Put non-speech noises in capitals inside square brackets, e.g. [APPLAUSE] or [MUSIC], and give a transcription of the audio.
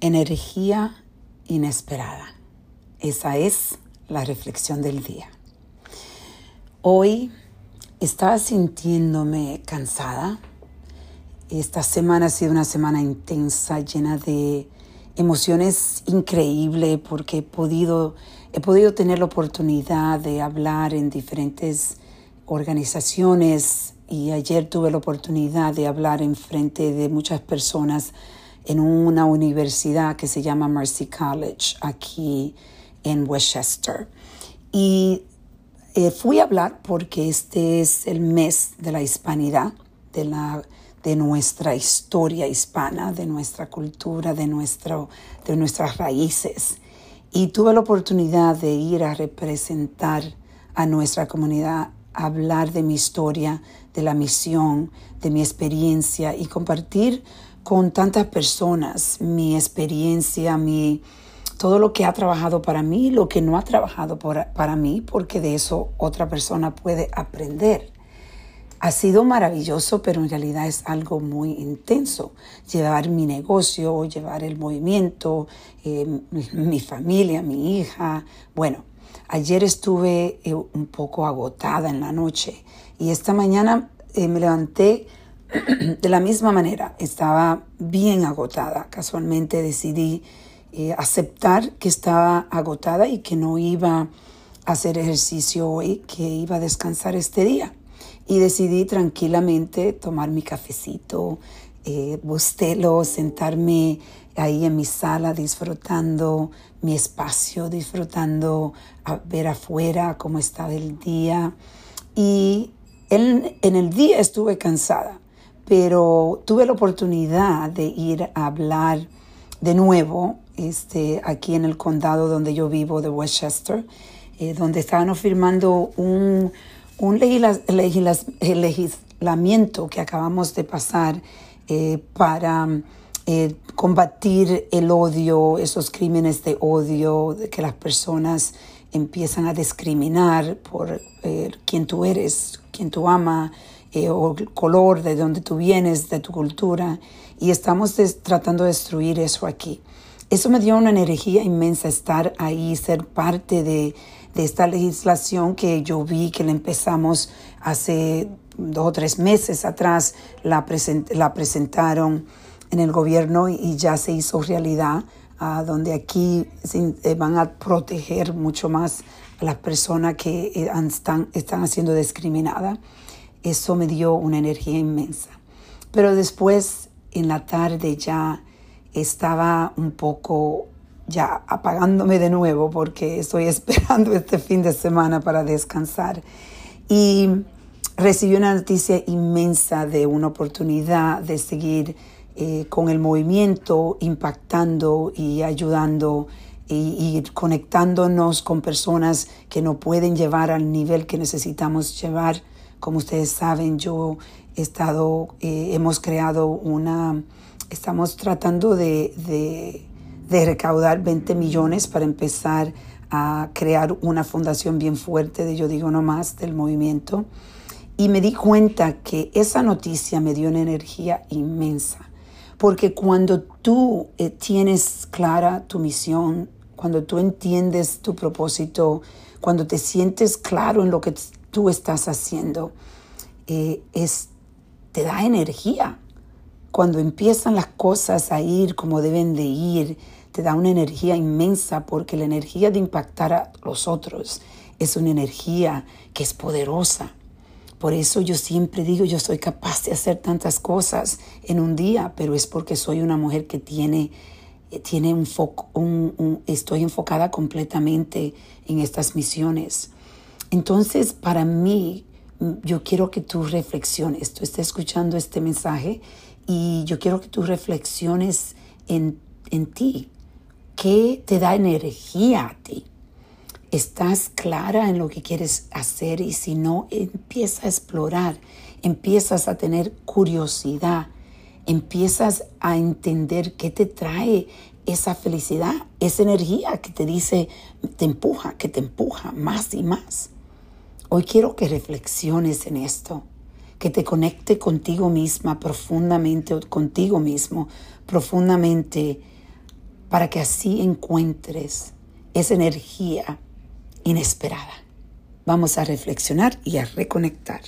Energía inesperada. Esa es la reflexión del día. Hoy estaba sintiéndome cansada. Esta semana ha sido una semana intensa, llena de emociones increíbles porque he podido, he podido tener la oportunidad de hablar en diferentes organizaciones y ayer tuve la oportunidad de hablar en frente de muchas personas en una universidad que se llama Mercy College aquí en Westchester. Y eh, fui a hablar porque este es el mes de la hispanidad, de, la, de nuestra historia hispana, de nuestra cultura, de, nuestro, de nuestras raíces. Y tuve la oportunidad de ir a representar a nuestra comunidad, hablar de mi historia, de la misión, de mi experiencia y compartir con tantas personas mi experiencia, mi, todo lo que ha trabajado para mí, lo que no ha trabajado para mí, porque de eso otra persona puede aprender. Ha sido maravilloso, pero en realidad es algo muy intenso. Llevar mi negocio, llevar el movimiento, eh, mi familia, mi hija. Bueno, ayer estuve eh, un poco agotada en la noche y esta mañana eh, me levanté [CLEARS THROAT] de la misma manera, estaba bien agotada. Casualmente decidí eh, aceptar que estaba agotada y que no iba a hacer ejercicio hoy, que iba a descansar este día. Y decidí tranquilamente tomar mi cafecito, eh, bustelo, sentarme ahí en mi sala disfrutando mi espacio, disfrutando ver afuera cómo estaba el día. Y en el día estuve cansada pero tuve la oportunidad de ir a hablar de nuevo este, aquí en el condado donde yo vivo de Westchester, eh, donde estaban firmando un, un legislamiento que acabamos de pasar eh, para eh, combatir el odio, esos crímenes de odio, de que las personas empiezan a discriminar por quién tú eres, quién tú amas eh, o el color de donde tú vienes, de tu cultura, y estamos tratando de destruir eso aquí. Eso me dio una energía inmensa estar ahí, ser parte de, de esta legislación que yo vi que la empezamos hace dos o tres meses atrás, la, la presentaron en el gobierno y ya se hizo realidad, donde aquí eh, van a proteger mucho más a las personas que eh, están, están siendo discriminadas. Eso me dio una energía inmensa. Pero después, en la tarde ya estaba un poco ya apagándome de nuevo porque estoy [LAUGHS] esperando este fin de semana para descansar. Y recibí una noticia inmensa de una oportunidad de seguir eh, con el movimiento, impactando y ayudando y, y, conectándonos con personas que no pueden llevar al nivel que necesitamos llevar como ustedes saben, yo he estado, eh, hemos creado una, estamos tratando de, de, recaudar 20 millones para empezar a crear una fundación bien fuerte de Yo Digo No Más del movimiento. Y me di cuenta que esa noticia me dio una energía inmensa. Porque cuando tú eh, tienes clara tu misión, cuando tú entiendes tu propósito, cuando te sientes claro en lo que tú estás haciendo eh, es, te da energía. Cuando empiezan las cosas a ir como deben de ir, te da una energía inmensa porque la energía de impactar a los otros es una energía que es poderosa. Por eso yo siempre digo, yo soy capaz de hacer tantas cosas en un día, pero es porque soy una mujer que tiene, eh, tiene un foco, estoy enfocada completamente en estas misiones. Entonces, para mí, yo quiero que tú reflexiones, tú estás escuchando este mensaje y yo quiero que tú reflexiones en, en ti. ¿Qué te da energía a ti? ¿Estás clara en lo que quieres hacer? Y si no, empieza a explorar, empiezas a tener curiosidad, empiezas a entender qué te trae esa felicidad, esa energía que te dice, te empuja, que te empuja más y más. Hoy quiero que reflexiones en esto, que te conecte contigo misma profundamente, contigo mismo profundamente para que así encuentres esa energía inesperada. Vamos a reflexionar y a reconectar.